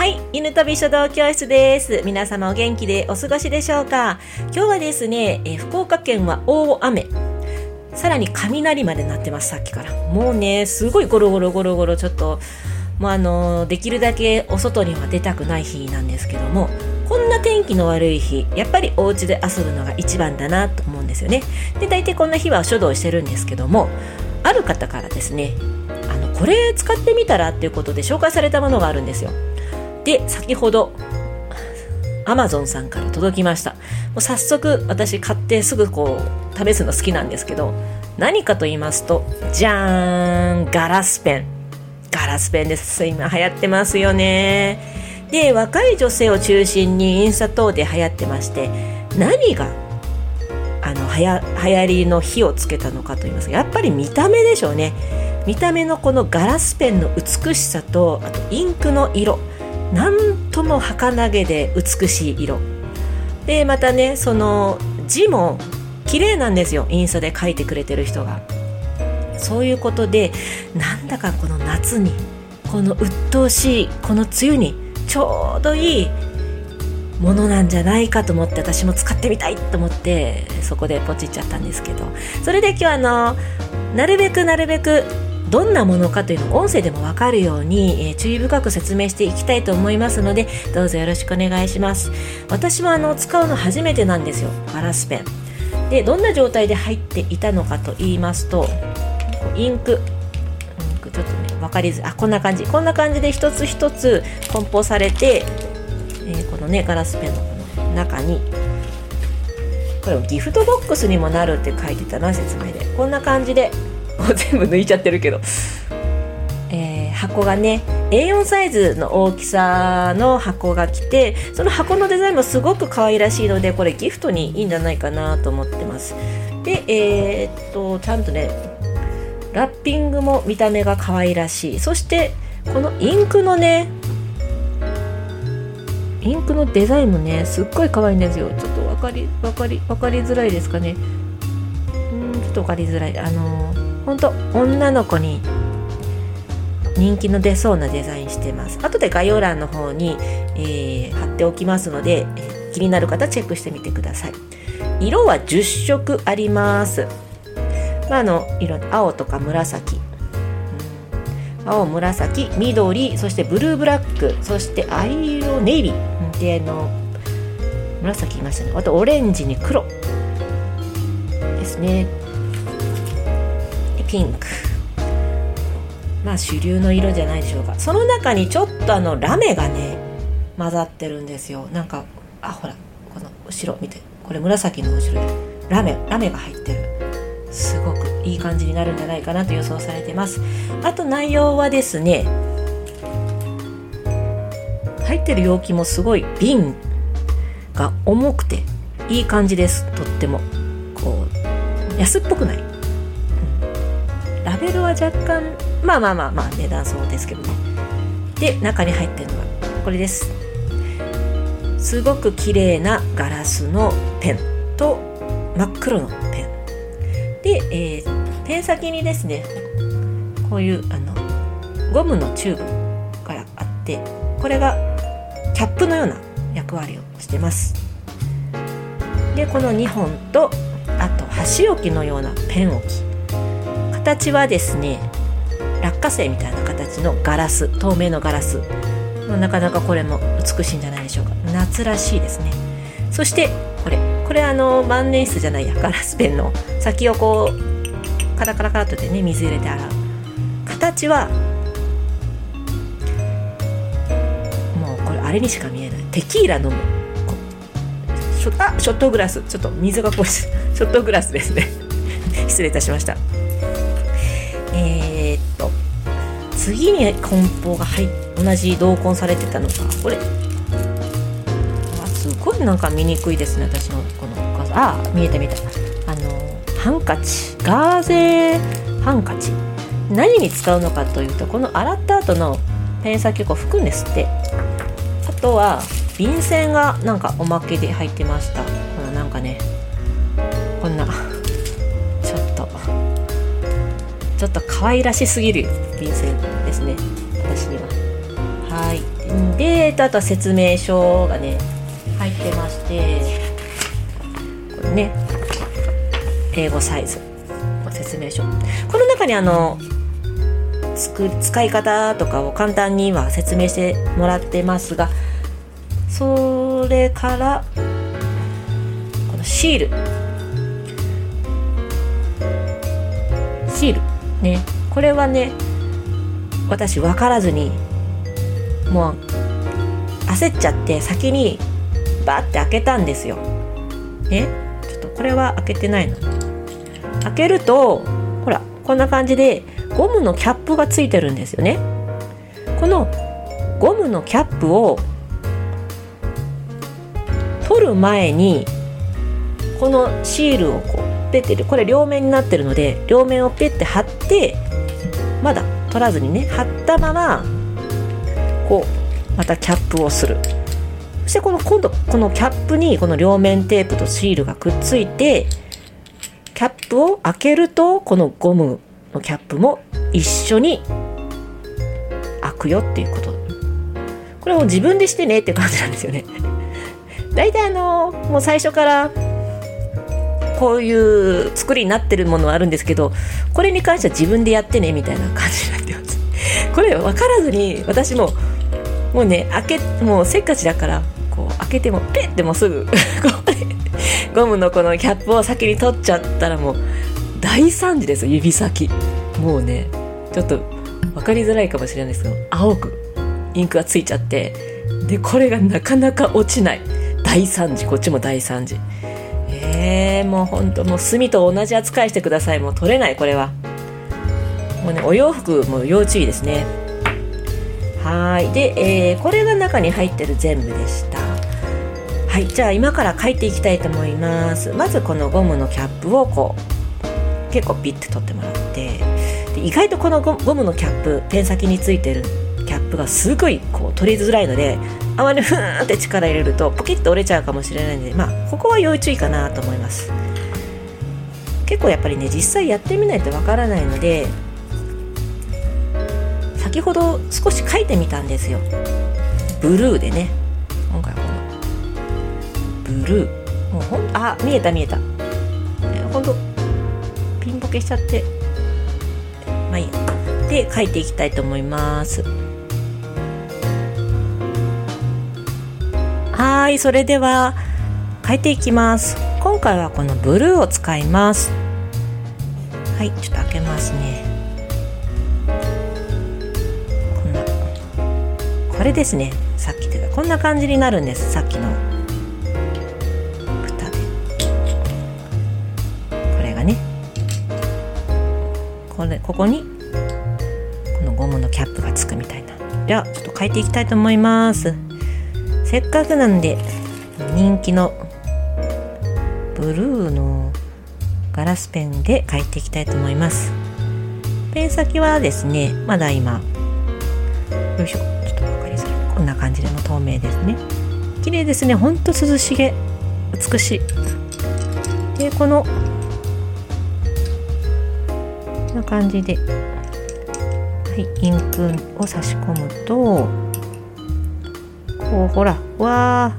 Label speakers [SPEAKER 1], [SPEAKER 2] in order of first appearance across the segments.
[SPEAKER 1] はい、犬飛び書道教室です。皆様お元気でお過ごしでしょうか？今日はですね、え福岡県は大雨。さらに雷までなってます、さっきから。もうね、すごいゴロゴロゴロゴロちょっと、もうあのできるだけお外には出たくない日なんですけども、こんな天気の悪い日、やっぱりお家で遊ぶのが一番だなと思うんですよね。で、大体こんな日は書道してるんですけども、ある方からですね、あの、これ使ってみたらっていうことで紹介されたものがあるんですよ。で先ほどアマゾンさんから届きました。もう早速私買ってすぐこう試すの好きなんですけど何かと言いますとじゃーんガラスペン。ガラスペンです。今流行ってますよね。で若い女性を中心にインスタ等で流行ってまして何があのはや流行りの火をつけたのかと言いますやっぱり見た目でしょうね。見た目のこのガラスペンの美しさとあとインクの色。なんとも儚げで美しい色。でまたねその字も綺麗なんですよ。インスタで書いてくれてる人が。そういうことでなんだかこの夏にこの鬱陶しいこの梅雨にちょうどいいものなんじゃないかと思って私も使ってみたいと思ってそこでポチっちゃったんですけど。それで今日あのなるべくなるべくどんなものかというのを音声でも分かるように、えー注意深く説明していきたいと思いますのでどうぞよろしくお願いします。私はあの使うの初めてなんですよ。ガラスペン。でどんな状態で入っていたのかと言いますとインク。インクちょっとね分かりづらいあこんな感じ。こんな感じで一つ一つ梱包されて、えーこのねガラスペンのこの中にこれをギフトボックスにもなるって書いてたな説明で。こんな感じで。全部抜いちゃってるけど、えー箱がね A4 サイズの大きさの箱が来てその箱のデザインもすごく可愛らしいのでこれギフトにいいんじゃないかなと思ってます。でえーっとちゃんとねラッピングも見た目が可愛らしい。そしてこのインクのねインクのデザインもねすっごい可愛いんですよ。ちょっと分かり分かり分かりづらいですかね。うんちょっと分かりづらい。あの、ほんと女の子に人気の出そうなデザインしてます。後で概要欄の方に、えー貼っておきますので、気になる方チェックしてみてください。色は10色あります。まあ、の色青とか紫。うん。青紫緑そしてブルーブラック。そして藍色ネイビー。であの紫いましたね。あとオレンジに黒。ですね。ピンクまあ主流の色じゃないでしょうか。その中にちょっとあのラメがね混ざってるんですよ。なんかあほらこの後ろ見て。これ紫の後ろで。ラメラメが入ってる。すごくいい感じになるんじゃないかなと予想されてます。あと内容はですね入ってる容器もすごい瓶が重くていい感じです。とってもこう安っぽくない、ラベルは若干まあまあまあまあ値段そうですけどね。で中に入ってるのがこれです。すごく綺麗なガラスのペンと真っ黒のペン。で、えーペン先にですねこういうあのゴムのチューブがあってこれがキャップのような役割をしてます。でこの2本とあと箸置きのようなペン置き。形はですね落花生みたいな形のガラス透明のガラス。なかなかこれも美しいんじゃないでしょうか。夏らしいですね。そしてこれ。これあの万年筆じゃないや。ガラスペンの。先をこうカラカラカラっとでね水入れて洗う。形はもうこれあれにしか見えない。テキーラ飲むショあショットグラス。ちょっと水がこうしショットグラスですね。失礼いたしました。えー、っと次に梱包が入っ同じ同梱されてたのがこれあすごいなんか見にくいですね私のこの画像あ見えた見えた。あのハンカチ。ガーゼハンカチ。何に使うのかというとこの洗った後のペン先を拭くんですって。あとは便箋がなんかおまけで入ってました。可愛らしすぎる便箋ですね。私には。はい。であとは説明書がね入ってましてこれね英語サイズ。説明書。この中にあの使い方とかを簡単には説明してもらってますがそれからこのシール。シール。ねこれはね私分からずにもう焦っちゃって先にバーって開けたんですよ。ねちょっとこれは開けてないの。開けるとほらこんな感じでゴムのキャップがついてるんですよね。このゴムのキャップを取る前にこのシールをこうペッてこれ両面になってるので両面をペッて貼ってまだ取らずにね貼ったままこうまたキャップをする。そしてこの今度このキャップにこの両面テープとシールがくっついてキャップを開けるとこのゴムのキャップも一緒に開くよっていうこと。これも自分でしてねって感じなんですよね。大体あのもう最初からこういう作りになってるものはあるんですけどこれに関しては自分でやってねみたいな感じになってます。これ分からずに私ももうね開けもうせっかちだからこう開けてもペッてもすぐ ゴムのこのキャップを先に取っちゃったらもう大惨事です指先。もうねちょっと分かりづらいかもしれないですけど青くインクがついちゃってでこれがなかなか落ちない。大惨事こっちも大惨事。えー、もうほんともう墨と同じ扱いしてください。もう取れないこれは。もうねお洋服も要注意ですね。はい。で、えー、これが中に入ってる全部でした。はい。じゃあ今から書いていきたいと思います。まずこのゴムのキャップをこう結構ピッて取ってもらって。で意外とこのゴムのキャップペン先についてるキャップがすごいこう取りづらいのであまりふーんって力入れるとポキッと折れちゃうかもしれないのでまあここは要注意かなと思います。結構やっぱりね実際やってみないとわからないので先ほど少し書いてみたんですよ。ブルーでね。今回このブルー。もうほんあ見えた見えた。ほんとピンボケしちゃって。まあいいや。で書いていきたいと思います。はいそれでは書いていきます。今回はこのブルーを使います。はいちょっと開けますね。これですね。さっきでこんな感じになるんです。さっきの蓋で。これがね。これここにこのゴムのキャップがつくみたいな。ではちょっと書いていきたいと思います。せっかくなんで人気のブルーのガラスペンで書いていきたいと思います。ペン先はですねまだ今よいしょちょっと分かりづらい。こんな感じでも透明ですね。綺麗ですね。ほんと涼しげ。美しい。でこのこんな感じではいインクを差し込むとほら。わ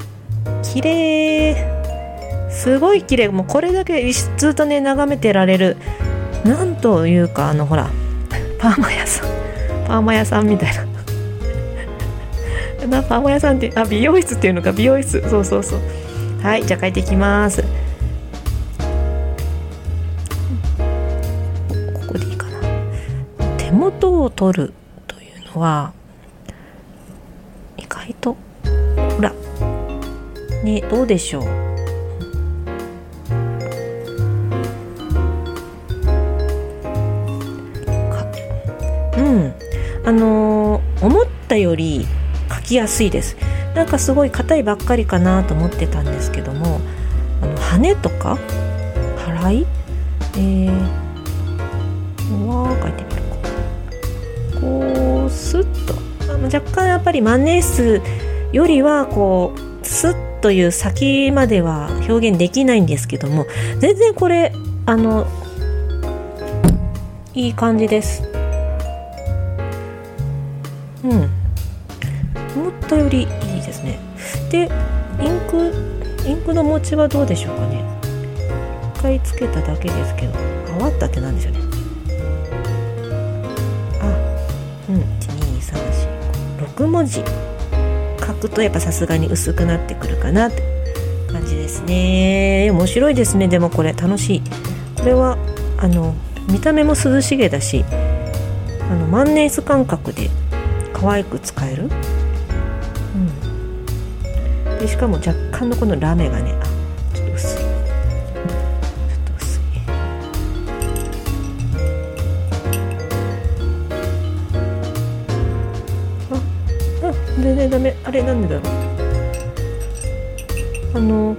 [SPEAKER 1] ー綺麗。すごい綺麗。もうこれだけずっとね眺めてられる。なんというかあのほらパーマ屋さん。パーマ屋さんみたいな。なパーマ屋さんってあ美容室っていうのか。美容室。そうそうそう。はいじゃあ書いてきます。ここでいいかな。手元を取るというのは意外とねどうでしょう？うん。あの、思ったより書きやすいです。なんかすごい硬いばっかりかなと思ってたんですけどもあの羽とか？払い？えー、わー書いてみるか。こうスッと。あの若干やっぱり万年筆よりはこうスッという先までは表現できないんですけども全然これあのいい感じです。うん。思ったよりいいですね。でインクインクの持ちはどうでしょうかね。1回つけただけですけどあわったってなんでしょうね。あうん。1 2 3 4 5 6文字。くとやっぱさすがに薄くなってくるかなって感じですね。面白いですね。でもこれ楽しい。これはあの見た目も涼しげだしあの万年筆感覚で可愛く使える、うん、でしかも若干のこのラメがね全然ダメあれなんでだろう。あの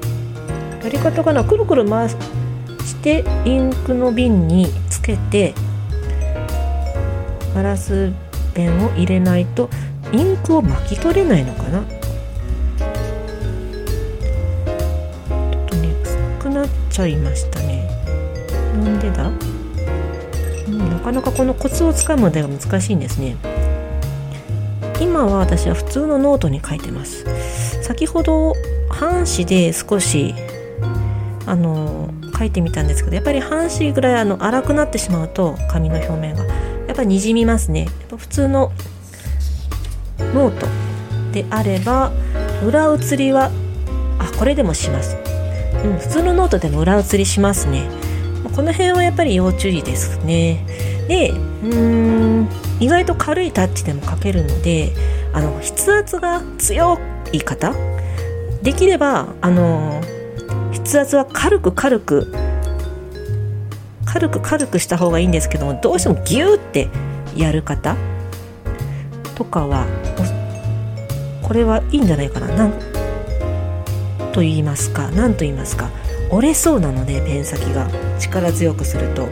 [SPEAKER 1] やり方かなくるくる回してインクの瓶につけてガラスペンを入れないとインクを巻き取れないのかな。ちょっとね薄くなっちゃいましたね。なんでだ、うん、なかなかこのコツをつかむのが難しいんですね。今は私は普通のノートに書いてます。先ほど半紙で少しあの書いてみたんですけどやっぱり半紙ぐらいあの粗くなってしまうと紙の表面が。やっぱにじみますね。やっぱ普通のノートであれば裏写りはあこれでもします、うん、普通のノートでも裏写りしますね。この辺はやっぱり要注意ですね。でうーん意外と軽いタッチでも書けるのであの筆圧が強い方？できればあの筆圧は軽く軽く軽く軽くした方がいいんですけどもどうしてもギューってやる方？とかはこれはいいんじゃないかな？なんと言いますか？何と言いますか？折れそうなのでペン先が。力強くすると。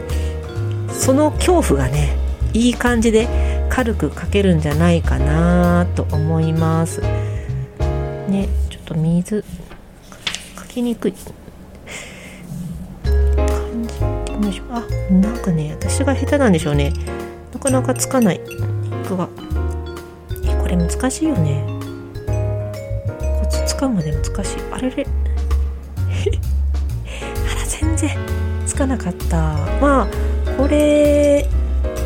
[SPEAKER 1] その恐怖がねいい感じで軽く書けるんじゃないかなと思います。ねちょっと水書きにくい。よいしょあなんかね私が下手なんでしょうね。なかなかつかない。肉がえこれ難しいよね。コツつかむまで難しい。あれれ。あら全然つかなかった。まあこれ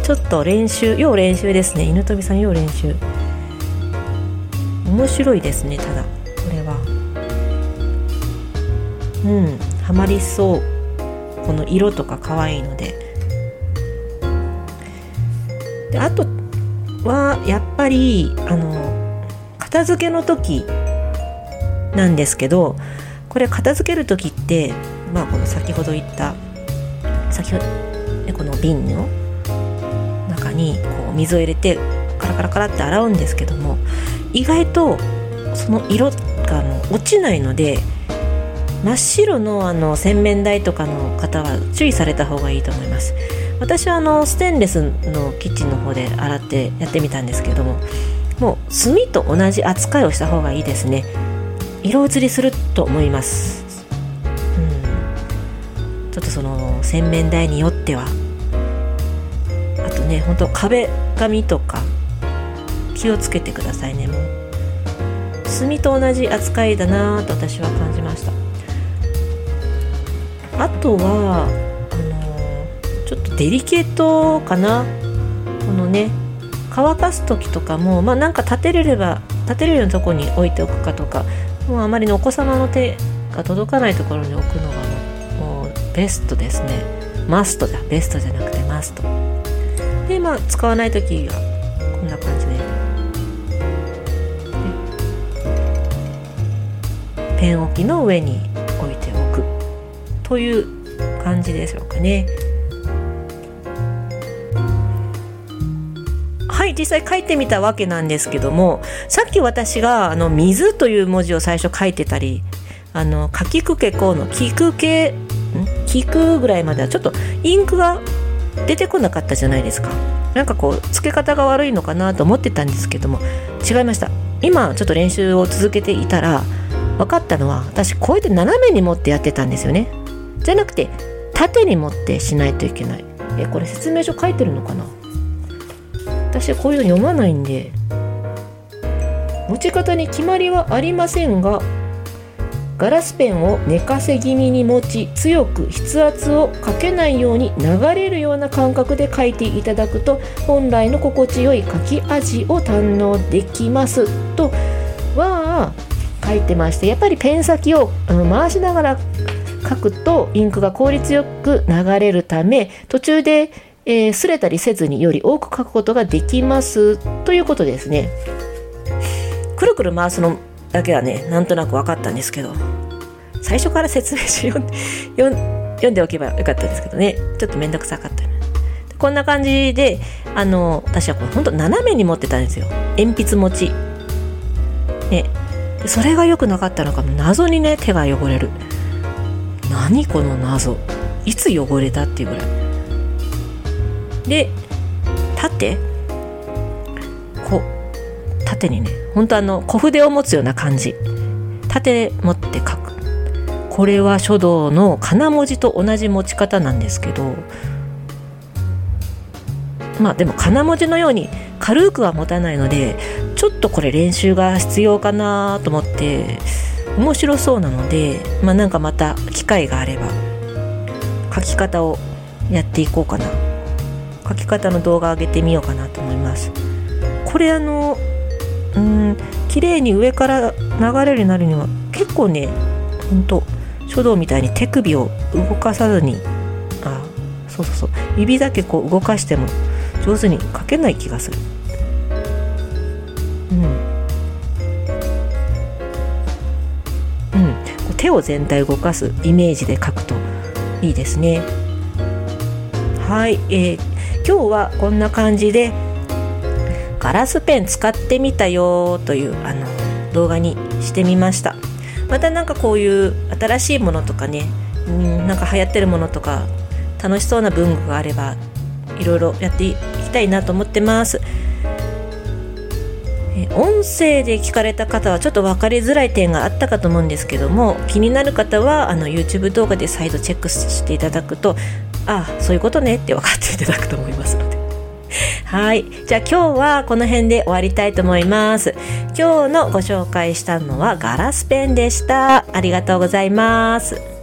[SPEAKER 1] ちょっと練習要練習ですね。犬飛さん要練習。面白いですねただ。これは。うんハマりそう。この色とか可愛いので。であとはやっぱりあの片付けの時なんですけどこれ片付ける時ってまあこの先ほど言った先ほどこの瓶のにこう水を入れてカラカラカラって洗うんですけども意外とその色が落ちないので真っ白のあの洗面台とかの方は注意された方がいいと思います。私はあのステンレスのキッチンの方で洗ってやってみたんですけどももう炭と同じ扱いをした方がいいですね。色移りすると思います、うん、ちょっとその洗面台によってはね本当壁紙とか気をつけてくださいねもう。炭と同じ扱いだなと私は感じました。あとはあのちょっとデリケートかな。このね乾かす時とかもまあなんか立てれれば立てれるようなとこに置いておくかとかもうあまりのお子様の手が届かないところに置くのがもうベストですね。マストだ。ベストじゃなくてマスト。でまあ使わない時はこんな感じで。ペン置きの上に置いておく。という感じでしょうかね。はい実際書いてみたわけなんですけどもさっき私があの水という文字を最初書いてたりあのかきくけこうのきくけ聞くぐらいまではちょっとインクが出てこなかったじゃないですか。なんかこう付け方が悪いのかなと思ってたんですけども違いました。今ちょっと練習を続けていたら分かったのは私こうやって斜めに持ってやってたんですよね。じゃなくて縦に持ってしないといけない。えこれ説明書書いてるのかな？私はこういうの読まないんで持ち方に決まりはありませんがガラスペンを寝かせ気味に持ち強く筆圧をかけないように流れるような感覚で書いていただくと本来の心地よい書き味を堪能できますとは書いてましてやっぱりペン先を回しながら書くとインクが効率よく流れるため途中で、えー、擦れたりせずにより多く書くことができますということですね。くるくる回すのだけはねなんとなく分かったんですけど最初から説明書読 ん読んでおけばよかったんですけどね。ちょっと面倒くさかったこんな感じであの私はこれほんと斜めに持ってたんですよ。鉛筆持ち。ね。それが良くなかったのか謎にね手が汚れる。何この謎。いつ汚れたっていうぐらい。で縦こう縦にね本当あの小筆を持つような感じ。縦持って書く。これは書道の金文字と同じ持ち方なんですけどまあでも金文字のように軽くは持たないのでちょっとこれ練習が必要かなと思って面白そうなのでまあなんかまた機会があれば書き方をやっていこうかな。書き方の動画上げてみようかなと思います。これあのうん綺麗に上から流れるようになるには結構ねほんと書道みたいに手首を動かさずにあそうそうそう指だけこう動かしても上手に書けない気がする。うん。うん。手を全体動かすイメージで書くといいですね。はい、えー、今日はこんな感じでガラスペン使ってみたよというあの動画にしてみました。またなんかこういう新しいものとかね、うん、なんか流行ってるものとか楽しそうな文具があればいろいろやっていきたいなと思ってます。音声で聞かれた方はちょっと分かりづらい点があったかと思うんですけども気になる方はあの YouTube 動画で再度チェックしていただくとああそういうことねって分かっていただくと思いますので。はい。じゃあ今日はこの辺で終わりたいと思います。今日のご紹介したのはガラスペンでした。ありがとうございます。